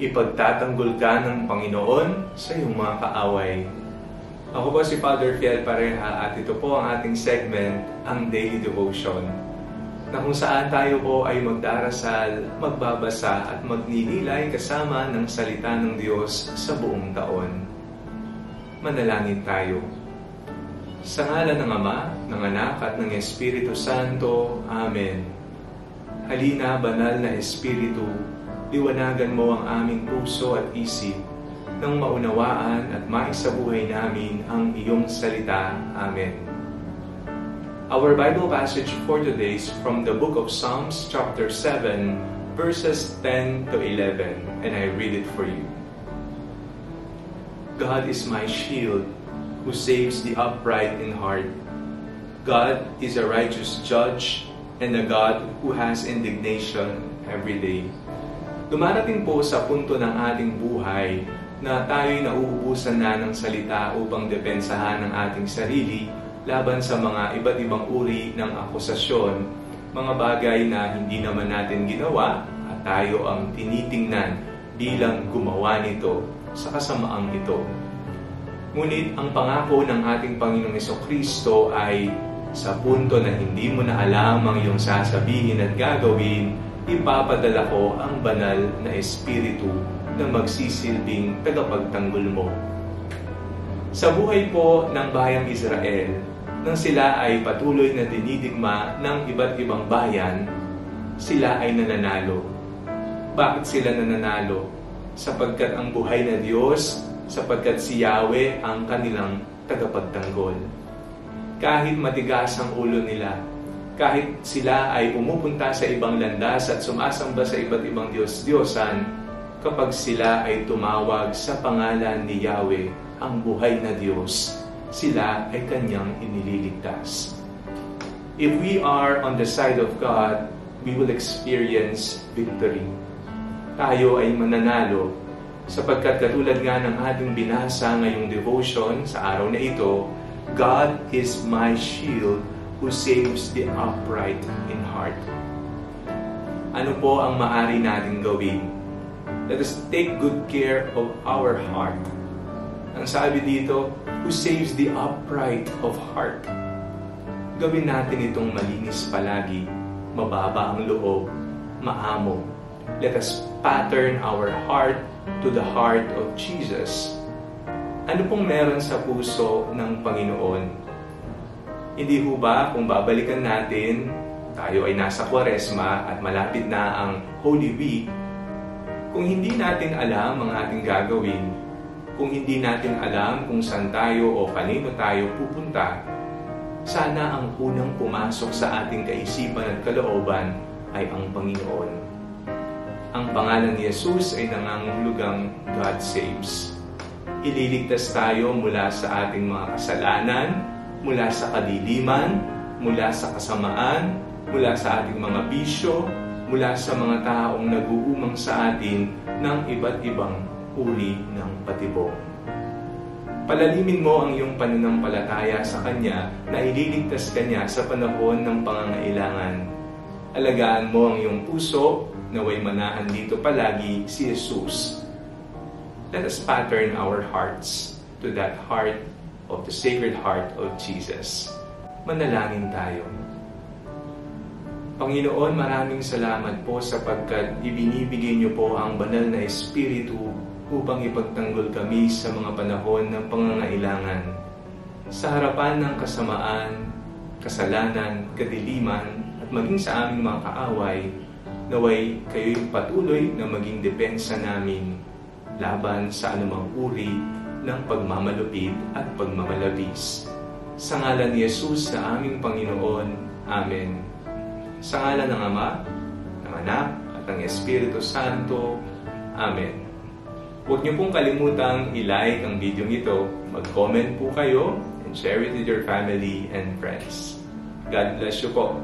ipagtatanggol ka ng Panginoon sa iyong mga kaaway. Ako po si Father Fiel Pareha at ito po ang ating segment, ang Daily Devotion, na kung saan tayo po ay magdarasal, magbabasa at magnililay kasama ng salita ng Diyos sa buong taon. Manalangin tayo. Sa ngala ng Ama, ng Anak at ng Espiritu Santo. Amen. Halina, banal na Espiritu, liwanagan mo ang aming puso at isip nang maunawaan at maisabuhay namin ang iyong salita. Amen. Our Bible passage for today is from the book of Psalms chapter 7 verses 10 to 11 and I read it for you. God is my shield who saves the upright in heart. God is a righteous judge and a God who has indignation every day. Dumarating po sa punto ng ating buhay na tayo'y nauubusan na ng salita upang depensahan ang ating sarili laban sa mga iba't ibang uri ng akusasyon, mga bagay na hindi naman natin ginawa at tayo ang tinitingnan bilang gumawa nito sa kasamaang ito. Ngunit ang pangako ng ating Panginoong Kristo ay sa punto na hindi mo na alam ang iyong sasabihin at gagawin, ipapadala ko ang banal na Espiritu na magsisilbing tagapagtanggol mo. Sa buhay po ng bayang Israel, nang sila ay patuloy na dinidigma ng iba't ibang bayan, sila ay nananalo. Bakit sila nananalo? Sapagkat ang buhay na Diyos, sapagkat si Yahweh ang kanilang tagapagtanggol. Kahit matigas ang ulo nila, kahit sila ay pumupunta sa ibang landas at sumasamba sa iba't ibang Diyos-Diyosan, kapag sila ay tumawag sa pangalan ni Yahweh, ang buhay na Diyos, sila ay kanyang inililigtas. If we are on the side of God, we will experience victory. Tayo ay mananalo sapagkat katulad nga ng ating binasa ngayong devotion sa araw na ito, God is my shield who saves the upright in heart. Ano po ang maari nating gawin Let us take good care of our heart. Ang sabi dito, who saves the upright of heart. Gawin natin itong malinis palagi, mababa ang loob, maamo. Let us pattern our heart to the heart of Jesus. Ano pong meron sa puso ng Panginoon? Hindi ho ba kung babalikan natin, tayo ay nasa Kwaresma at malapit na ang Holy Week, kung hindi natin alam ang ating gagawin, kung hindi natin alam kung saan tayo o kanino tayo pupunta, sana ang unang pumasok sa ating kaisipan at kalooban ay ang Panginoon. Ang pangalan ni Jesus ay nangangulugang God Saves. Ililigtas tayo mula sa ating mga kasalanan, mula sa kadiliman, mula sa kasamaan, mula sa ating mga bisyo, mula sa mga taong nag-uumang sa atin ng iba't ibang uri ng patibong. Palalimin mo ang iyong pananampalataya sa Kanya na ililigtas Kanya sa panahon ng pangangailangan. Alagaan mo ang iyong puso, naway manahan dito palagi si Jesus. Let us pattern our hearts to that heart of the Sacred Heart of Jesus. Manalangin tayo. Panginoon, maraming salamat po sapagkat ibinibigay niyo po ang banal na Espiritu upang ipagtanggol kami sa mga panahon ng pangangailangan. Sa harapan ng kasamaan, kasalanan, kadiliman, at maging sa aming mga kaaway, naway kayo'y patuloy na maging depensa namin laban sa anumang uri ng pagmamalupit at pagmamalabis. Sa ngalan ni Jesus na aming Panginoon. Amen. Sa ngala ng Ama, ng Anak, at ng Espiritu Santo. Amen. Huwag niyo pong kalimutang i-like ang video ito, mag-comment po kayo, and share it with your family and friends. God bless you po.